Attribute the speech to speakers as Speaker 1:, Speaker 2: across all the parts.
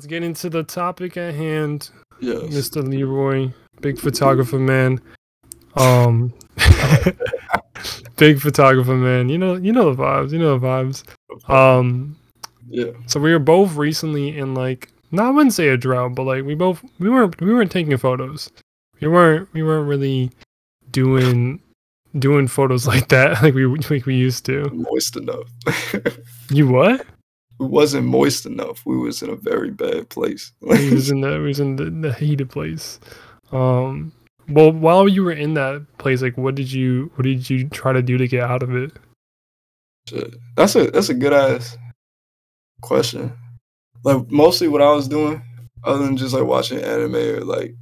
Speaker 1: let's get into the topic at hand,
Speaker 2: Yes.
Speaker 1: Mr. Leroy, big photographer man. Um, big photographer man. You know, you know the vibes. You know the vibes. Um,
Speaker 2: Yeah.
Speaker 1: so we were both recently in like, not I wouldn't say a drought, but like we both we weren't we weren't taking photos. We weren't we weren't really doing doing photos like that like we like we used to.
Speaker 2: Moist enough.
Speaker 1: You what?
Speaker 2: We wasn't moist enough. We was in a very bad place.
Speaker 1: he was in the he was in the, the heated place. Um, well, while you were in that place, like, what did you what did you try to do to get out of it?
Speaker 2: Shit. That's a that's a good ass question. Like mostly what I was doing, other than just like watching anime or like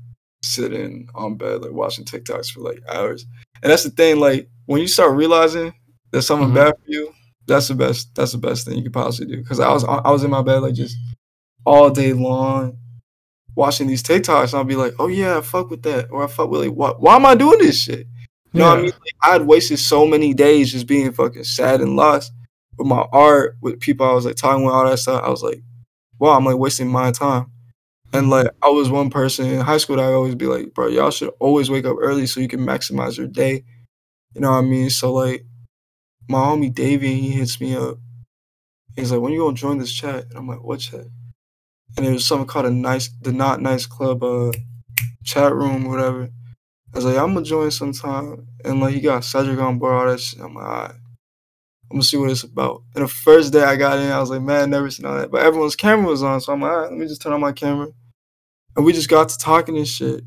Speaker 2: sitting on bed like watching TikToks for like hours. And that's the thing, like when you start realizing that something
Speaker 1: Mhm.
Speaker 2: bad for you, that's the best. That's the best thing you could possibly do. Because I was I was in my bed like just all day long watching these TikToks, and I'll be like, oh yeah, I fuck with that, or I fuck with like, what? Why am I doing this shit? You know what I mean? Like, I had wasted so many days just being fucking sad and lost with my art, with people I was like talking with, all that stuff. I was like, wow, I'm like wasting my time. And like, I was one person in high school that I always be like, bro, y'all should always wake up early so you can maximize your day. You know what I mean? So like, my homie Davey, he hits me up. He's like, when you gonna join this chat? And I'm like, what chat? And it was something called a nice, the Not Nice Club uh, chat room, whatever. I was like, I'm gonna join sometime. And like he got Cedric on board, all that shit. I'm like, all right. I'm gonna see what it's about. And the first day I got in, I was like, man, never seen all that. But everyone's camera was on, so I'm like, all right, let me just turn on my camera. And we just got to talking and shit.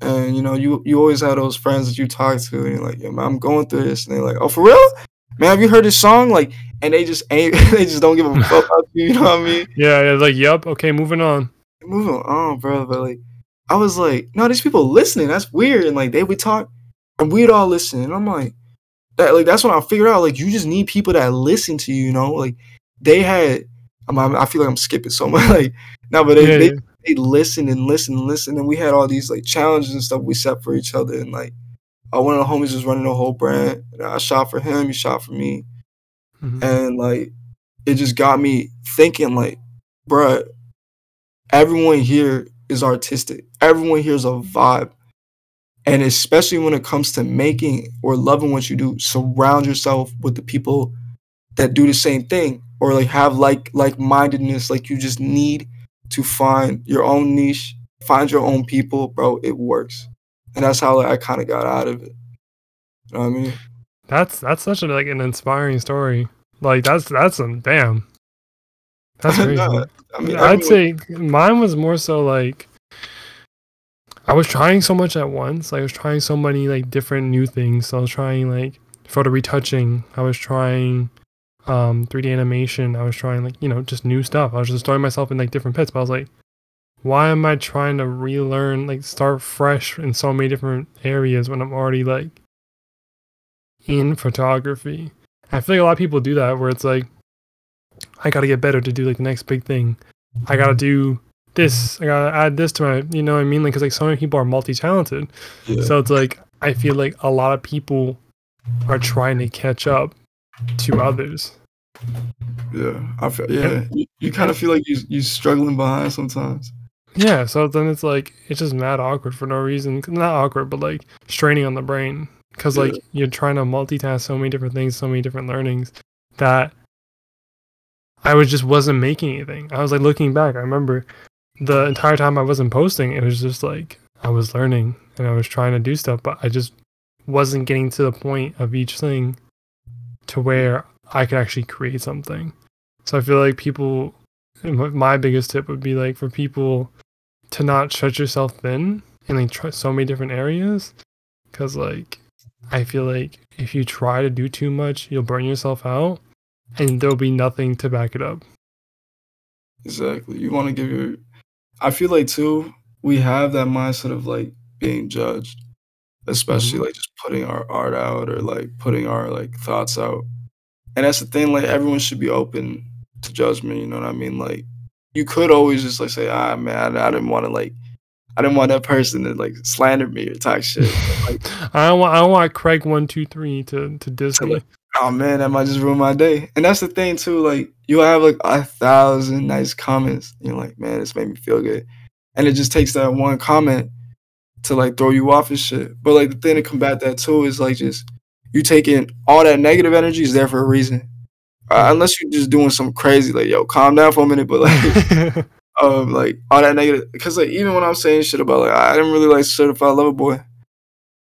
Speaker 2: And you know, you you always have those friends that you talk to, and you're like, yo, man, I'm going through this. And they're like, oh, for real? Man, have you heard this song? Like, and they just ain't, they just don't give a fuck about you. You know what I mean?
Speaker 1: yeah, yeah, like, yep, okay, moving on.
Speaker 2: moving on, bro. But like, I was like, no, these people listening. That's weird. And like, they would talk, and we'd all listen. And I'm like, that like that's when I figured out like you just need people that listen to you. You know, like they had. I'm, I'm- I feel like I'm skipping so much. Like, no, but they
Speaker 1: Yeah,
Speaker 2: they,
Speaker 1: yeah.
Speaker 2: they listened and listened and listened, and we had all these like challenges and stuff we set for each other. And like, uh, one of the homies was running the whole brand. And I shot for him. He shot for me
Speaker 1: Mhm.
Speaker 2: and like it just got me thinking like bruh everyone here is artistic everyone here is a vibe and especially when it comes to making or loving what you do surround yourself with the people that do the same thing or like have like like mindedness like you just need to find your own niche find your own people bro it works and that's how like, i kind of got out of it you know what i mean
Speaker 1: That's that's such a like an inspiring story. Like that's that's a damn. That's crazy.
Speaker 2: No, i mean
Speaker 1: I'd say mine was more so like I was trying so much at once. Like I was trying so many like different new things. So I was trying like photo retouching. I was trying um 3D animation. I was trying like, you know, just new stuff. I was just throwing myself in like different pits. But I was like, why am I trying to relearn like start fresh in so many different areas when I'm already like in photography? I feel like a lot of people do that where it's like I gotta get better to do like the next big thing. I gotta mm-hmm. do this. Mm-hmm. I gotta add this to my, you know what I mean? Like, cause like so many people are multi-talented.
Speaker 2: yeah.
Speaker 1: So it's like I feel like a lot of people are trying to catch up to others.
Speaker 2: Yeah, I feel yeah. You, you kind of feel like you you struggling behind sometimes.
Speaker 1: Yeah. So then it's like it's just mad awkward for no reason. Not awkward, but like straining on the brain. Cause like
Speaker 2: Yeah.
Speaker 1: you're trying to multitask so many different things, so many different learnings that I was just wasn't making anything. I was like looking back. I remember the entire time I wasn't posting, it was just like I was learning and I was trying to do stuff, but I just wasn't getting to the point of each thing to where I could actually create something. So I feel like people, my biggest tip would be like for people to not stretch yourself thin and like try so many different areas, because like I feel like if you try to do too much, you'll burn yourself out, and there'll be nothing to back it up.
Speaker 2: Exactly. You want to give your. I feel like too. We have that mindset of like being judged, especially mm-hmm. like just putting our art out or like putting our like thoughts out. And that's the thing. Like everyone should be open to judgment. You know what I mean? Like you could always just like say, ah man, I didn't want to like. I didn't want that person to like slander me or talk shit. Like,
Speaker 1: I don't want I don't want Craig one two three to to diss me.
Speaker 2: like, oh man, that might just ruin my day. And that's the thing too. Like you'll have like a thousand nice comments. You're like, man, this made me feel good. And it just takes that one comment to like throw you off and shit. But like the thing to combat that too is like just you taking all that negative energy is there for a reason. Uh, unless you're just doing some crazy, like yo, calm down for a minute. But like, um, like all that negative, because like even when I'm saying shit about like I didn't really like certified lover boy.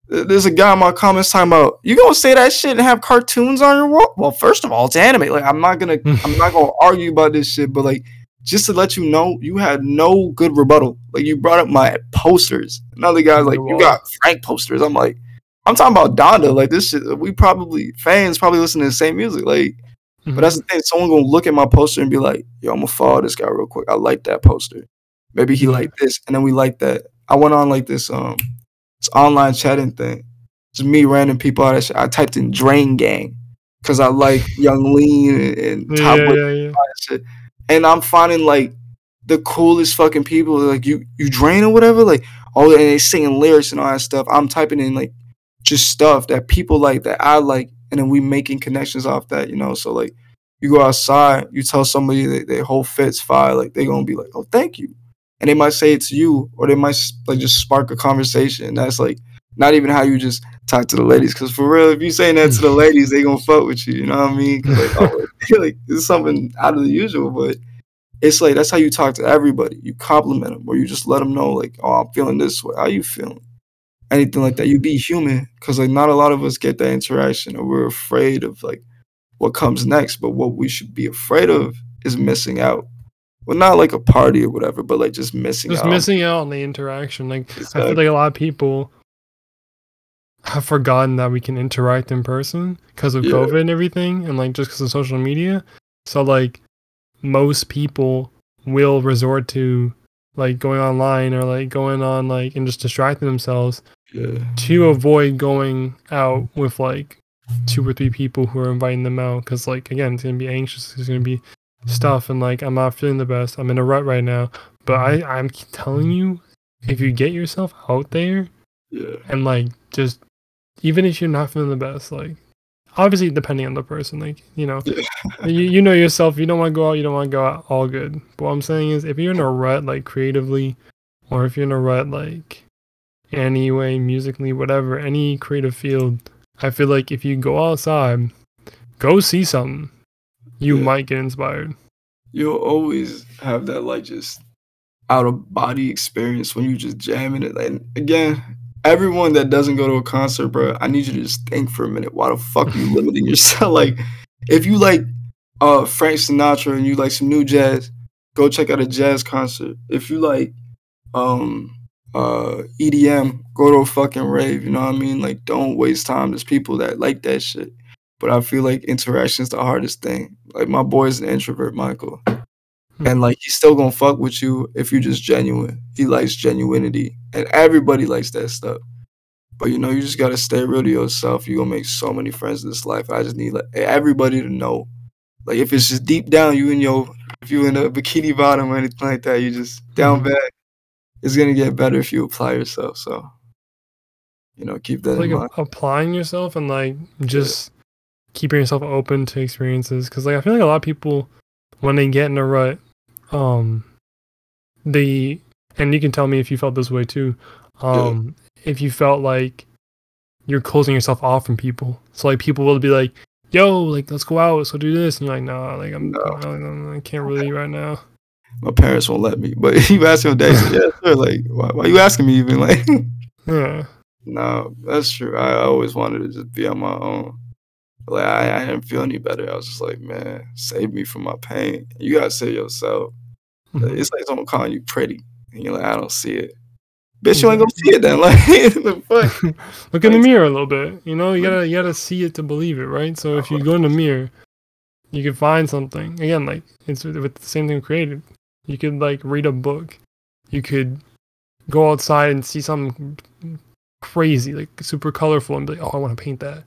Speaker 2: There's a guy in my comments talking about you gonna say that shit and have cartoons on your wall. Well, first of all, it's anime. Like I'm not gonna I'm not gonna argue about this shit, but like just to let you know, you had no good rebuttal. Like you brought up my posters. Another guy's like, you got Frank posters. I'm like, I'm talking about Donda. Like this shit, we probably fans probably listen to the same music. Like, mm-hmm. but that's the thing. Someone gonna look at my poster and be like, yo, I'm gonna follow this guy real quick. I like that poster. Maybe he like this, and then we like that. I went on like this um this online chatting thing. Just me random people out of shit. I typed in Drain Gang because I like Yung Lean and, and Top yeah, yeah, yeah. shit and I'm finding like the coolest fucking people. Like you, you drain or whatever. Like oh, and they singing lyrics and all that stuff. I'm typing in like just stuff that people like that I like, and then we making connections off that. You know, so like you go outside, you tell somebody that their whole fit's fire, like they gonna be like, oh, thank you, and they might say it to you, or they might like just spark a conversation. That's like not even how you just talk to the ladies. Cause for real, if you saying that to the ladies, they gonna fuck with you. You know what I mean? Like, oh, like it's something out of the usual, but it's like that's how you talk to everybody. You compliment them, or you just let them know, like, oh, I'm feeling this way. How you feeling? Anything like that. You be human, cause like not a lot of us get that interaction, or we're afraid of like what comes next. But what we should be afraid of is missing out. Well, not like a party or whatever, but like just missing
Speaker 1: just
Speaker 2: out.
Speaker 1: missing out on the interaction. Like exactly. I feel like a lot of people have forgotten that we can interact in person because of yeah. COVID and everything, and like just because of social media. So like most people will resort to like going online or like going on like and just distracting themselves yeah. to avoid going out with like two or three people who are inviting them out because like again it's gonna be anxious it's gonna be stuff and like i'm not feeling the best i'm in a rut right now but i i'm telling you if you get yourself out there
Speaker 2: yeah.
Speaker 1: and like just even if you're not feeling the best, like obviously depending on the person, like you know, you, you know yourself. You don't want to go out. You don't want to go out. All good. But what I'm saying is, if you're in a rut, like creatively, or if you're in a rut, like anyway, musically, whatever, any creative field, I feel like if you go outside, go see something, you yeah. might get inspired.
Speaker 2: You'll always have that like just out of body experience when you just jamming it. And again, everyone that doesn't go to a concert, bro, I need you to just think for a minute. Why the fuck are you limiting yourself? like, if you like uh Frank Sinatra and you like some new jazz, go check out a jazz concert. If you like um uh EDM, go to a fucking rave. You know what I mean? Like, don't waste time. There's people that like that shit. But I feel like interaction is the hardest thing. Like my boy's an introvert, Michael. Hmm. And like he's still gonna fuck with you if you're just genuine. He likes genuinity. And everybody likes that stuff. But you know, you just gotta stay real to yourself. You're gonna make so many friends in this life. I just need like everybody to know. Like if it's just deep down, you in your if you in a bikini bottom or anything like that, you just down mm-hmm. bad. It's gonna get better if you apply yourself. So you know, keep that
Speaker 1: like
Speaker 2: in mind.
Speaker 1: applying yourself and like just yeah. keeping yourself open to experiences. Cause like I feel like a lot of people when they get in a rut, um the and you can tell me if you felt this way too. Um, yeah. If you felt like you're closing yourself off from people, so like people will be like, "Yo, like let's go out, let's go do this," and you're like, "Nah, like I'm, no. I can't really right now."
Speaker 2: My parents won't let me, but you ask your dad, yeah. Like, why, why you asking me even? Like,
Speaker 1: yeah,
Speaker 2: no, that's true. I always wanted to just be on my own. Like, I, I didn't feel any better. I was just like, man, save me from my pain. You gotta say yourself. Mm-hmm. It's like someone calling you pretty. And you're like, I don't see it. Bitch, you ain't gonna see it then. Like the fuck.
Speaker 1: Look in the mirror a little bit. You know, you gotta you gotta see it to believe it, right? So if you go in the mirror, you can find something. Again, like it's with the same thing creative. You could like read a book. You could go outside and see something crazy, like super colorful, and be like, oh, I want to paint that.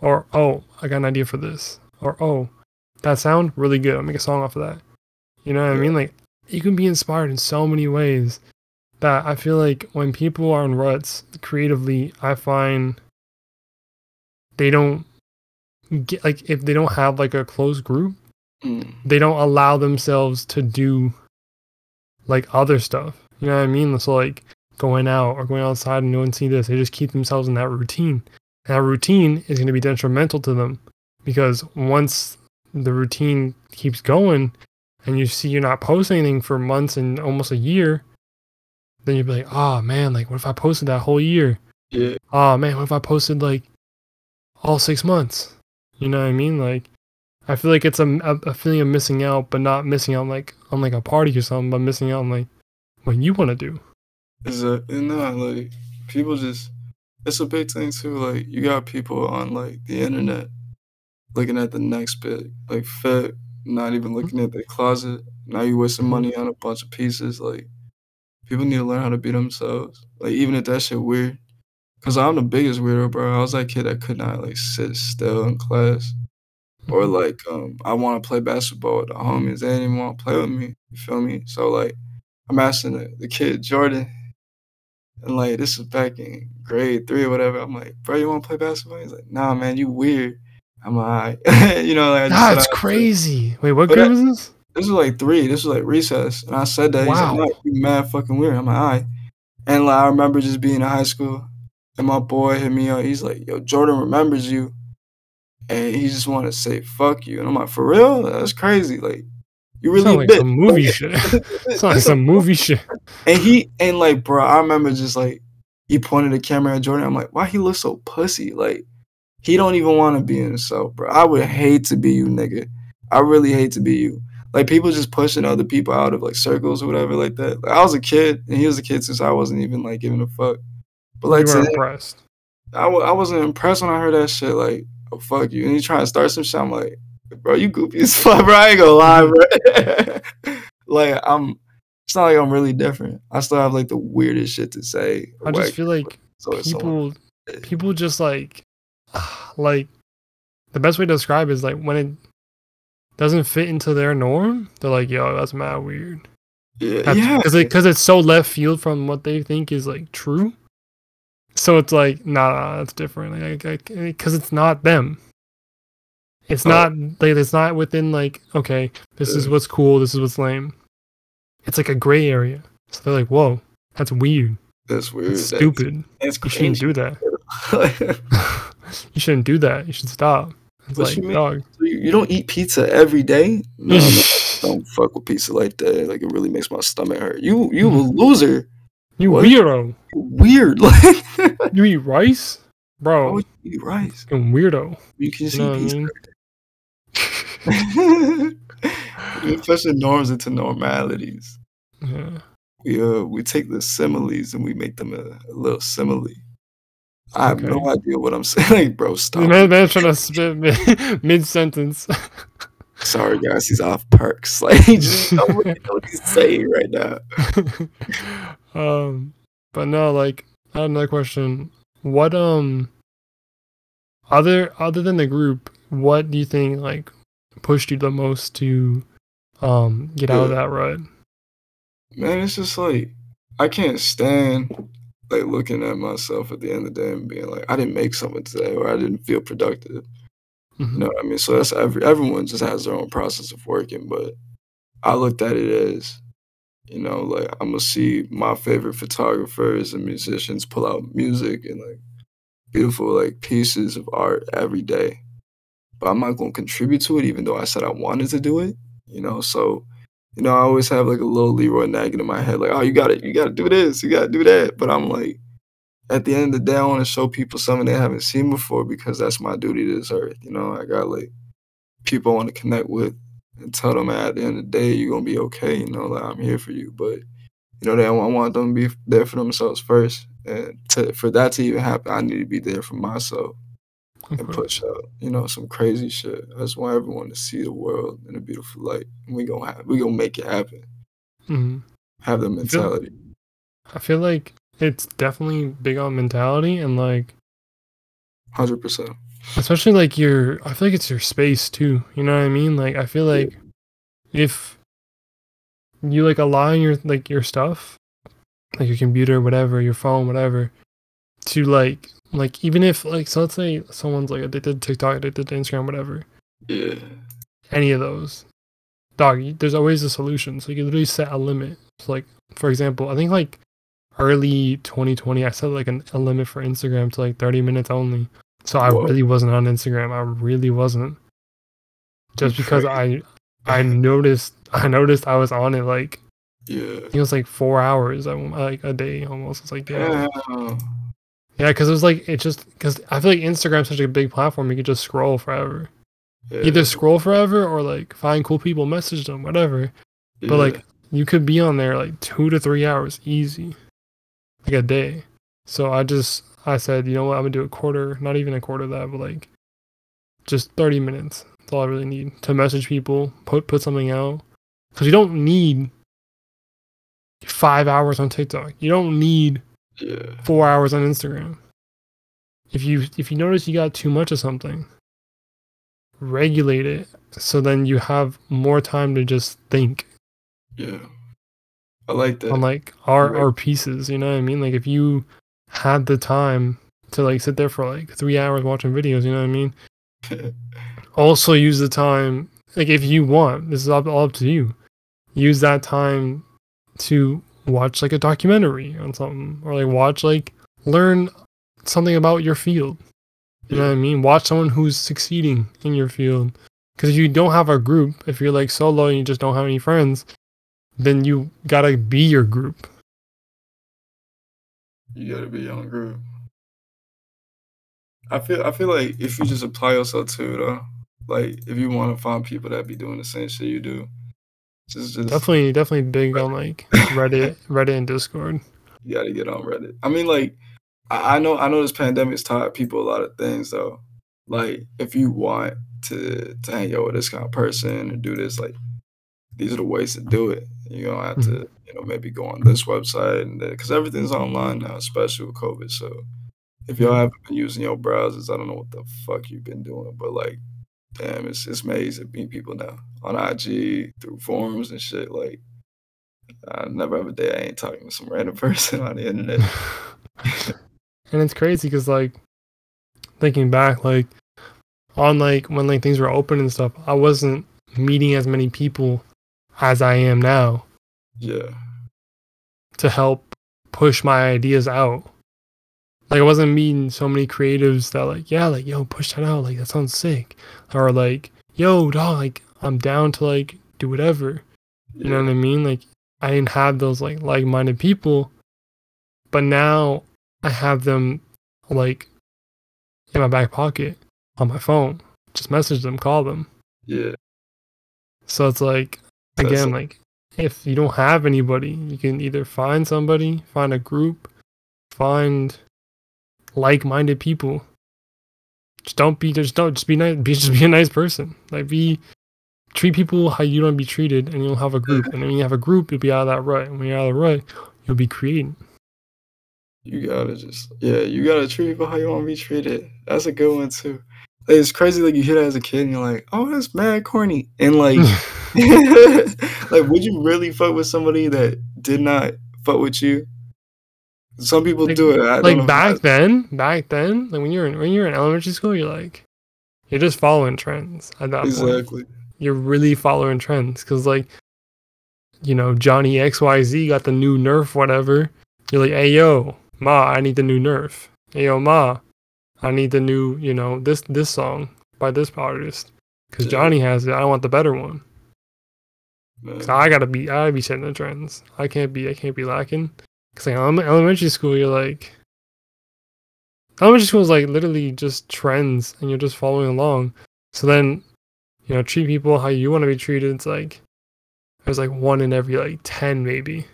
Speaker 1: Or oh, I got an idea for this. Or oh, that sound really good. I'll make a song off of that. You know what I mean? Like you can be inspired in so many ways that I feel like when people are in ruts creatively, I find they don't get like if they don't have like a close group,
Speaker 2: Mm.
Speaker 1: they don't allow themselves to do like other stuff. You know what I mean? So like going out or going outside and no one see this. They just keep themselves in that routine. And that routine is going to be detrimental to them because once the routine keeps going and you see you're not posting anything for months and almost a year, then you'd be like, oh man, like what if I posted that whole year?
Speaker 2: Yeah.
Speaker 1: Oh man, what if I posted like all six months? You know what I mean? Like, I feel like it's a, a, feeling of missing out, but not missing out like on like a party or something, but missing out on like what you want to do.
Speaker 2: Is a not like people just it's a big thing too. Like you got people on like the internet looking at the next bit, like fit, not even looking at their closet. Now you wasting
Speaker 1: Mhm.
Speaker 2: money on a bunch of pieces. Like people need to learn how to be themselves. Like even if that shit weird. Cause I'm the biggest weirdo, bro. I was that kid that could not like sit still in class. Or
Speaker 1: Mhm.
Speaker 2: like um I wanna play basketball with the homies. They didn't even want to play with me. You feel me? So like I'm asking the, the kid Jordan and like this is back in grade three or whatever. I'm like, bro, you want to play basketball? He's like, nah, man, you weird. I'm like, you know, like I just said
Speaker 1: That's crazy. Wait, what
Speaker 2: But
Speaker 1: grade was this?
Speaker 2: This was like three. This was like recess, and I said that. He's
Speaker 1: Wow.
Speaker 2: like, no, you mad fucking weird. I'm like, alright. And like I remember just being in high school, and my boy hit me up. He's like, yo, Jordan remembers you, and he just want to say fuck you. And I'm like, for real? That's crazy. Like, you really
Speaker 1: like some movie shit. Sound like some movie shit.
Speaker 2: And he and like, bro, I remember just like he pointed the camera at Jordan. I'm like, why he look so pussy? Like, he don't even want to be in himself, bro. I would hate to be you, nigga. I really hate to be you. Like people just pushing other people out of like circles or whatever like that. Like, I was a kid and he was a kid since I wasn't even like giving a fuck. But like
Speaker 1: you were
Speaker 2: him,
Speaker 1: impressed.
Speaker 2: I w- I wasn't impressed when I heard that shit. Like, oh fuck you, and he trying to start some shit. I'm like, bro, you goofy as fuck, bro. I ain't gonna lie, bro. like, I'm. It's not like I'm really different. I still have like the weirdest shit to say.
Speaker 1: I just feel like
Speaker 2: so
Speaker 1: people people just like like the best way to describe it is like when it doesn't fit into their norm, they're like, "Yo, that's mad weird."
Speaker 2: yeah, yeah.
Speaker 1: because it, cause it's so left field from what they think is like true. So it's like, nah, nah that's different. Like, because it's not them. It's
Speaker 2: Oh.
Speaker 1: not like it's not within like, okay, this is what's cool, this is what's lame. It's like a gray area. So they're like, whoa, that's weird.
Speaker 2: That's weird. That's-
Speaker 1: stupid.
Speaker 2: That's
Speaker 1: You shouldn't do that. you shouldn't do that. You should stop. It's
Speaker 2: What
Speaker 1: like,
Speaker 2: you mean?
Speaker 1: dog.
Speaker 2: you, don't eat pizza every day? No, don't fuck with pizza like that. Like it really makes my stomach hurt. You you a mm-hmm. loser.
Speaker 1: you
Speaker 2: What?
Speaker 1: weirdo.
Speaker 2: Weird. Like
Speaker 1: You eat rice? Bro,
Speaker 2: you eat rice?
Speaker 1: fucking weirdo.
Speaker 2: You can just
Speaker 1: You know what I
Speaker 2: eat
Speaker 1: mean?
Speaker 2: You're pushing norms into normalities.
Speaker 1: Yeah.
Speaker 2: We uh we take the similes and we make them a, a little simile. I have no idea what I'm saying, bro. Stop.
Speaker 1: man, man's trying to spit mid sentence.
Speaker 2: Sorry guys, he's off perks. Like he just don't really know what he's saying right now.
Speaker 1: um, but no, like I have another question. What um, other other than the group, what do you think like pushed you the most to um get out of that rut?
Speaker 2: Man, it's just like I can't stand like looking at myself at the end of the day and being like, I didn't make something today or I didn't feel productive. You
Speaker 1: Mhm.
Speaker 2: know what I mean? So that's every everyone just has their own process of working, but I looked at it as, you know, like I'm gonna see my favorite photographers and musicians pull out music and like beautiful like pieces of art every day. But I'm not gonna contribute to it even though I said I wanted to do it. You know, so you know, I always have like a little Leroy nagging in my head, like, oh, you got it, you gotta do this, you gotta do that. But I'm like, at the end of the day, I want to show people something they haven't seen before because that's my duty to this earth. You know, I got like people I want to connect with and tell them at the end of the day, you're gonna be okay. You know, like I'm here for you. But you know, they, I want them to be there for themselves first, and to, for that to even happen, I need to be there for myself and push out, you know, some crazy shit. I just want everyone to see the world in a beautiful light, and we gonna have, we gonna make it happen.
Speaker 1: Mhm.
Speaker 2: Have the mentality.
Speaker 1: I feel like it's definitely big on mentality and like
Speaker 2: Hundred percent.
Speaker 1: especially like your i feel like it's your space too you know what i mean like i feel like if you like allow your like your stuff like your computer whatever your phone whatever to like like even if like so let's say someone's like addicted to TikTok, addicted to Instagram, whatever,
Speaker 2: Yeah.
Speaker 1: any of those, dog, there's always a solution. So you can literally set a limit. So like for example, I think like early 2020, I set like an, a limit for Instagram to like 30 minutes only. So I
Speaker 2: Whoa.
Speaker 1: really wasn't on Instagram. I really wasn't. Just because I I noticed I noticed I was on it like
Speaker 2: Yeah.
Speaker 1: It was like four hours I- like a day almost. It's like yeah,
Speaker 2: Damn.
Speaker 1: Yeah, because it was like it just because I feel like Instagram's such a big platform. You could just scroll forever.
Speaker 2: Yeah.
Speaker 1: Either scroll forever or like find cool people, message them, whatever. But like you could be on there like two to three hours easy, like a day. So I just I said, you know what, I'm gonna do a quarter, not even a quarter of that, but like just 30 minutes. That's all I really need to message people, put put something out, because you don't need five hours on TikTok. You don't need
Speaker 2: yeah.
Speaker 1: four hours on Instagram. If you if you notice you got too much of something, regulate it so then you have more time to just think
Speaker 2: Yeah. I like that.
Speaker 1: on like our
Speaker 2: Right.
Speaker 1: our pieces. You know what I mean? Like if you had the time to like sit there for like three hours watching videos, you know what I mean? Also use the time like if you want. This is all, all up to you. Use that time to watch like a documentary on something or like watch like learn something about your field. You know what I mean? Watch someone who's succeeding in your field. Because if you don't have a group, if you're like solo and you just don't have any friends, then you gotta be your group.
Speaker 2: You gotta be on group. I feel I feel like if you just apply yourself to it, though, like if you want to find people that be doing the same shit you do, just just
Speaker 1: Definitely, definitely big on like Reddit, Reddit and Discord.
Speaker 2: you gotta get on Reddit. I mean, like I, I know I know this pandemic's taught people a lot of things though. Like if you want to to hang out with this kind of person and do this, like these are the ways to do it. You don't have to, mm-hmm. you know, maybe go on this website and because everything's online now, especially with COVID. So if y'all haven't been using your browsers, I don't know what the fuck you've been doing, but like, damn, it's it's amazing to meet people now on IG through forums and shit. Like, I never have a day I ain't talking to some random person on the internet.
Speaker 1: and it's crazy because like thinking back, like on like when like things were open and stuff, I wasn't meeting as many people as I am now
Speaker 2: Yeah,
Speaker 1: to help push my ideas out. Like I wasn't meeting so many creatives that like, yeah, like yo, push that out, like that sounds sick. Or like, yo, dog, like I'm down to like do whatever. You know what I mean? Like I didn't have those like like-minded people, but now I have them like in my back pocket on my phone. Just message them, call them.
Speaker 2: yeah,
Speaker 1: So it's like again, like if you don't have anybody, you can either find somebody, find a group, find like-minded people. Just don't be just don't just be nice be just be a nice person. Like be treat people how you don't be treated and you'll have a group. And when you have a group, you'll be out of that rut. And when you're out of the rut, you'll be creating.
Speaker 2: You gotta just yeah, you gotta treat people how you want to be treated. That's a good one too. Like, it's crazy, like you hear that as a kid and you're like, oh, that's mad corny, and like, like would you really fuck with somebody that did not fuck with you? Some people
Speaker 1: Like-
Speaker 2: do it. I
Speaker 1: like back then, back then, like when you're in when you're in elementary school, you're like you're just following trends at that point.
Speaker 2: exactly.
Speaker 1: You're really following trends because like you know Johnny X Y Z got the new Nerf whatever. You're like, hey yo, ma, I need the new Nerf. Hey yo, ma, I need the new you know this this song by this artist because
Speaker 2: Yeah.
Speaker 1: Johnny has it. I want the better one. I gotta be, I gotta be setting the trends. I can't be, I can't be lacking. Cause like elementary school, you're like, elementary school is like literally just trends, and you're just following along. So then, you know, treat people how you want to be treated. It's like there's like one in every like ten maybe.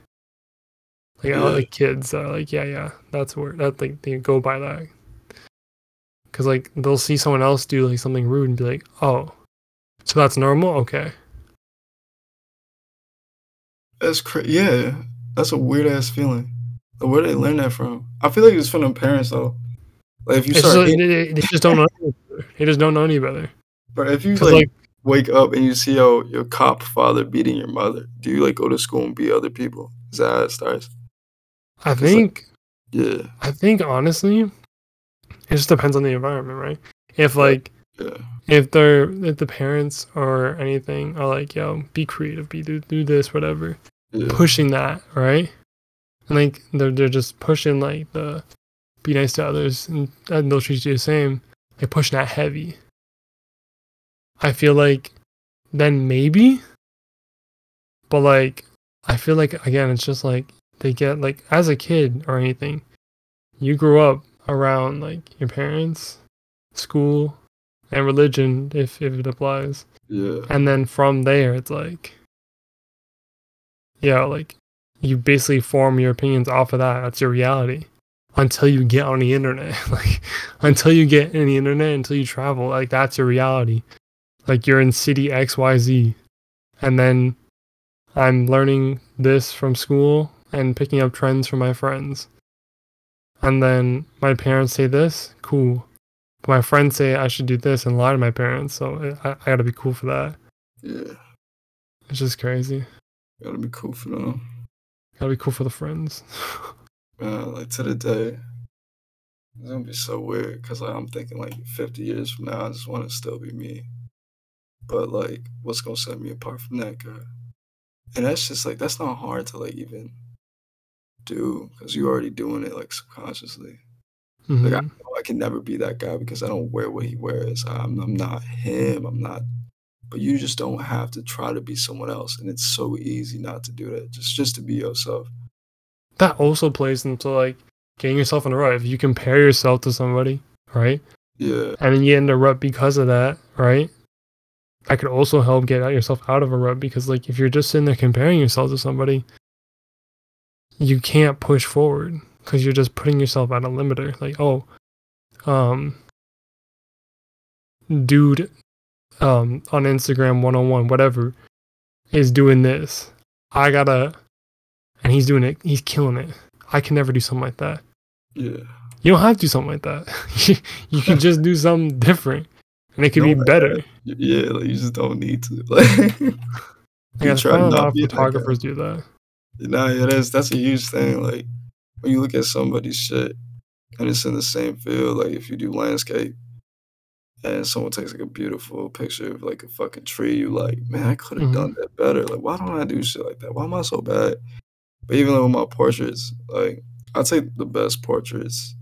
Speaker 1: Like all the kids are like, yeah, yeah, that's where that like they go by that. Cause like they'll see someone else do like something rude and be like, oh, so that's normal, okay.
Speaker 2: That's crazy. Yeah, that's a weird ass feeling. Like, where did they learn that from? I feel like it's from their parents though. Like if you
Speaker 1: It's
Speaker 2: start,
Speaker 1: just, they, they just don't know. Any better. They just don't know any better.
Speaker 2: bro, if you like,
Speaker 1: like,
Speaker 2: wake up and you see your your cop father beating your mother, do you like go to school and beat other people? Is that how it starts?
Speaker 1: I
Speaker 2: like-
Speaker 1: think,
Speaker 2: Yeah,
Speaker 1: I think honestly, it just depends on the environment, right? If like
Speaker 2: Yeah.
Speaker 1: if they're if the parents or anything are like, yo, be creative, be do do this, whatever,
Speaker 2: Yeah.
Speaker 1: pushing that, right? And like they're they're just pushing like the be nice to others and, and they'll treat you the same. They're pushing that heavy. I feel like then maybe, but like I feel like again it's just like they get like as a kid or anything, you grew up around like your parents, school, and religion if if it applies
Speaker 2: Yeah.
Speaker 1: and then from there it's like yeah like you basically form your opinions off of that. That's your reality. Until you get on the internet. Like until you get in the internet until you travel like that's your reality. Like you're in city xyz and then i'm learning this from school and picking up trends from my friends. And then my parents say this cool. But my friends say i should do this and lie to my parents so i, I gotta be cool for that.
Speaker 2: Yeah.
Speaker 1: it's just crazy.
Speaker 2: Gotta be cool for them.
Speaker 1: Gotta be cool for the friends.
Speaker 2: Like to the day. It's gonna be so weird because like, I'm thinking like 50 years from now, I just want to still be me. But like, what's gonna set me apart from that guy? And that's just like that's not hard to like even do because you're already doing it like subconsciously. Like I,
Speaker 1: Mhm.
Speaker 2: I can never be that guy because I don't wear what he wears. I'm, I'm not him. I'm not. But you just don't have to try to be someone else, and it's so easy not to do that. Just just to be yourself.
Speaker 1: That also plays into like getting yourself in a rut. If you compare yourself to somebody, right?
Speaker 2: Yeah,
Speaker 1: And then you get in a rut because of that, right? That could also help get yourself out of a rut because like if you're just sitting there comparing yourself to somebody, you can't push forward because you're just putting yourself at a limiter. Like, oh, um, dude, um, on Instagram one on one, whatever, is doing this. I gotta, and he's doing it. He's killing it. I can never do something like that.
Speaker 2: yeah.
Speaker 1: You don't have to do something like that. you can just do something different, and it can
Speaker 2: No,
Speaker 1: be
Speaker 2: like
Speaker 1: better.
Speaker 2: Yeah, like you just don't need to. Like, you
Speaker 1: I
Speaker 2: try
Speaker 1: a
Speaker 2: not
Speaker 1: lot of
Speaker 2: be that
Speaker 1: photographers do that.
Speaker 2: Nah, yeah, that's that's a huge thing. Like when you look at somebody's shit and it's in the same field, like if you do landscape and someone takes like a beautiful picture of like a fucking tree, you like, man, I could have
Speaker 1: Mhm.
Speaker 2: done that better. Like, why don't I do shit like that? Why am I so bad? But even like with my portraits, like I take the best portraits,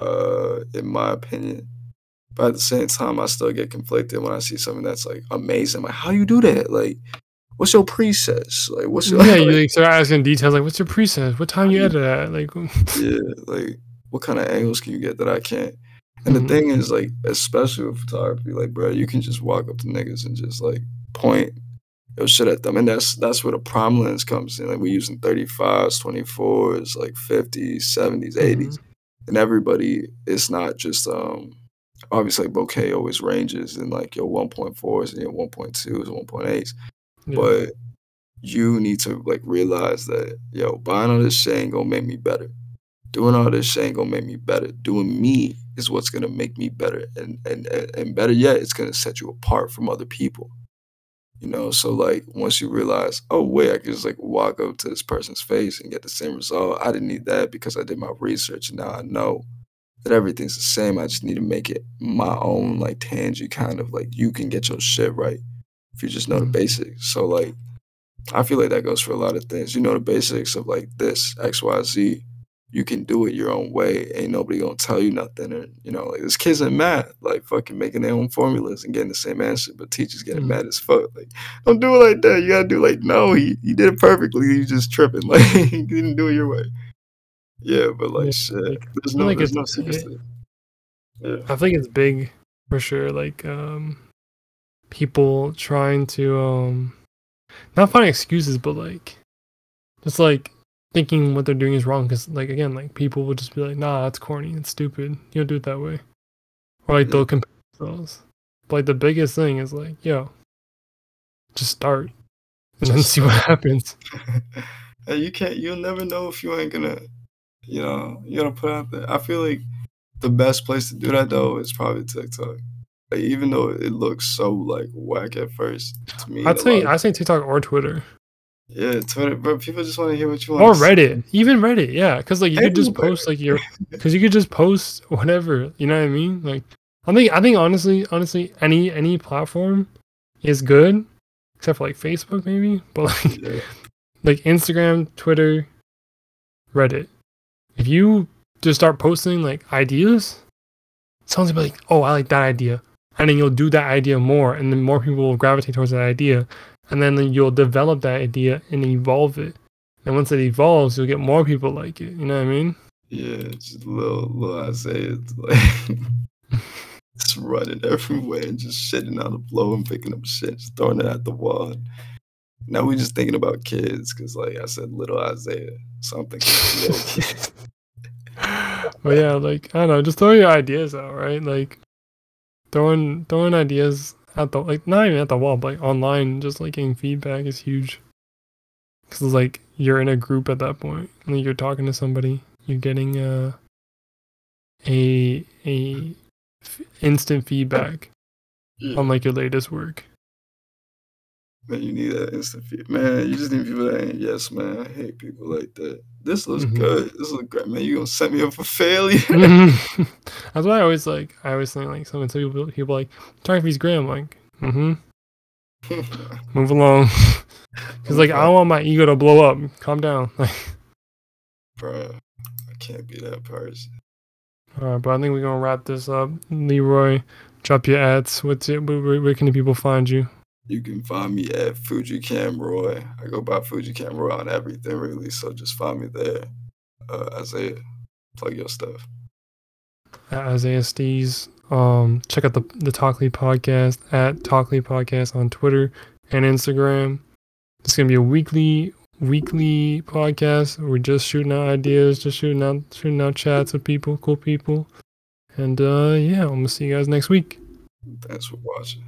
Speaker 2: uh, in my opinion. But at the same time, I still get conflicted when I see something that's like amazing. Like, how you do that? Like, what's your presets? Like, what's your
Speaker 1: Yeah, you like start asking details like, "What's your preset? What time you edit at?" Like,
Speaker 2: yeah, like what kind of angles can you get that I can't? And
Speaker 1: Mhm.
Speaker 2: the thing is, like, especially with photography, like, bro, you can just walk up to niggas and just like point your shit at them, and that's that's where the prime lens comes in. Like, we're using 35s, 24s, like 50s, 70s, 80s, and everybody. It's not just um. Obviously, like, bokeh always ranges in like your 1.4s and your 1.2s and 1.8s
Speaker 1: yeah.
Speaker 2: but you need to like realize that yo buying all this shit ain't gonna make me better doing all this shit ain't gonna make me better doing me is what's gonna make me better and and and, better yet it's gonna set you apart from other people you know so like once you realize oh wait i can just like walk up to this person's face and get the same result i didn't need that because i did my research and now i know that everything's the same i just need to make it my own like tangy kind of like you can get your shit right if you just know the
Speaker 1: Mhm.
Speaker 2: basics. So like I feel like that goes for a lot of things. You know the basics of like this, X, Y, Z. You can do it your own way. Ain't nobody gonna tell you nothing. Or you know, like there's kids in math, like fucking making their own formulas and getting the same answer, but teachers getting
Speaker 1: Mhm.
Speaker 2: mad as fuck. Like, don't do it like that. You gotta do like, no, he, he did it perfectly. He's just tripping. Like he didn't do it your way. Yeah, but like
Speaker 1: Yeah,
Speaker 2: shit. There's no
Speaker 1: like
Speaker 2: there's
Speaker 1: it's-
Speaker 2: no. Yeah.
Speaker 1: I think it's big for sure. Like, um, people trying to um, not find excuses, but like, just like thinking what they're doing is wrong. Because like again, like people will just be like, "Nah, that's corny. It's stupid. You don't do it that way," or like they'll compare themselves. But like the biggest thing is like, yo, just start and then see what happens.
Speaker 2: you can't you'll never know if you ain't gonna you know you gotta put out there i feel like the best place to do that though is probably tiktok like, even though it looks so like whack at first to me
Speaker 1: I'd say
Speaker 2: lot of-
Speaker 1: I say TikTok or Twitter.
Speaker 2: Yeah, Twitter, but People just want to hear what you want. or.
Speaker 1: Reddit, even Reddit, yeah, because like you could just post like your, because you could just post whatever, you know what I mean? Like, I think I think honestly, honestly, any any platform is good, except for like Facebook maybe, but like
Speaker 2: Yeah.
Speaker 1: like Instagram, Twitter, Reddit. If you just start posting like ideas, someone's gonna be like, "Oh, I like that idea," and then you'll do that idea more, and then more people will gravitate towards that idea, and then you'll develop that idea and evolve it. And once it evolves, you'll get more people like it. You know what I mean?
Speaker 2: Yeah, just little little Isaiah, It's like just running everywhere and just shitting on the floor and picking up shit, just throwing it at the wall. Now we're just thinking about kids, cause like I said, little Isaiah, something.
Speaker 1: but yeah, like I don't know, just throw your ideas out, right? Like throwing throwing ideas at the like not even at the wall, but like online, just like getting feedback is huge. Cause it's like you're in a group at that point, and you're talking to somebody, you're getting uh, a instant feedback on like your latest work.
Speaker 2: Man, you need that instant feed. Man, you just need people that ain't yes, man. I hate people like that. This looks
Speaker 1: Mhm.
Speaker 2: good. This looks great, man. You gonna set me up for failure?
Speaker 1: That's why I always like I always think like someone tell people people like photography's great. I'm like, mm-hmm. Move along. Cause like I don't want my ego to blow up. Calm down. Like,
Speaker 2: Bruh, I can't be that person.
Speaker 1: all right, but I think we're gonna wrap this up. Leroy, drop your ads. What's it? Where, where, where can the people find you?
Speaker 2: You can find me at Fuji Camroy. I go by Fuji Camroy on everything really, so just find me there. Uh, Isaiah, plug your stuff.
Speaker 1: At Isaiah Steez. Um, check out the the Talkly podcast at Talkly podcast on Twitter and Instagram. It's gonna be a weekly weekly podcast. We're just shooting out ideas, just shooting out shooting out chats with people, cool people. And uh yeah, I'm gonna see you guys next week.
Speaker 2: Thanks for watching.